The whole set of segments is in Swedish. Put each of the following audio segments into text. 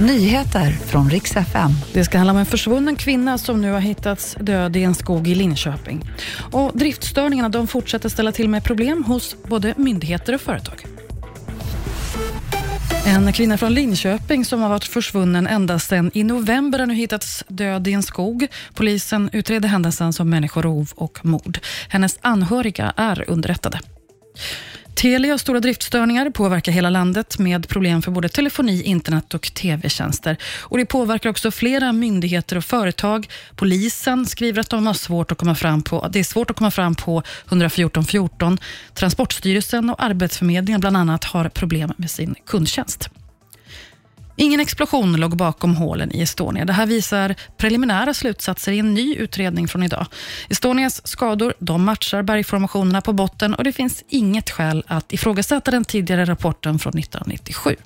Nyheter från riks FM. Det ska handla om en försvunnen kvinna som nu har hittats död i en skog i Linköping. Och driftstörningarna de fortsätter ställa till med problem hos både myndigheter och företag. En kvinna från Linköping som har varit försvunnen ända sedan i november har nu hittats död i en skog. Polisen utreder händelsen som människorov och mord. Hennes anhöriga är underrättade. Telias stora driftstörningar påverkar hela landet med problem för både telefoni, internet och tv-tjänster. Och Det påverkar också flera myndigheter och företag. Polisen skriver att de har svårt att komma fram på, det är svårt att komma fram på 114 14. Transportstyrelsen och Arbetsförmedlingen bland annat har problem med sin kundtjänst. Ingen explosion låg bakom hålen i Estonia. Det här visar preliminära slutsatser i en ny utredning från idag. Estonias skador de matchar bergformationerna på botten och det finns inget skäl att ifrågasätta den tidigare rapporten från 1997.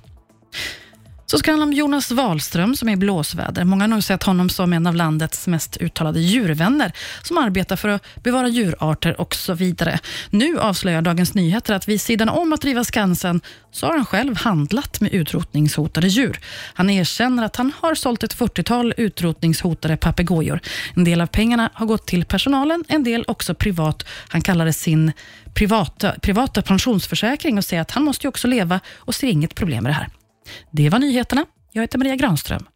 Så ska det handla om Jonas Wahlström som är i blåsväder. Många har nog sett honom som en av landets mest uttalade djurvänner som arbetar för att bevara djurarter och så vidare. Nu avslöjar Dagens Nyheter att vid sidan om att driva Skansen så har han själv handlat med utrotningshotade djur. Han erkänner att han har sålt ett 40-tal utrotningshotade papegojor. En del av pengarna har gått till personalen, en del också privat. Han kallar det sin privata, privata pensionsförsäkring och säger att han måste ju också leva och ser inget problem med det här. Det var nyheterna. Jag heter Maria Granström.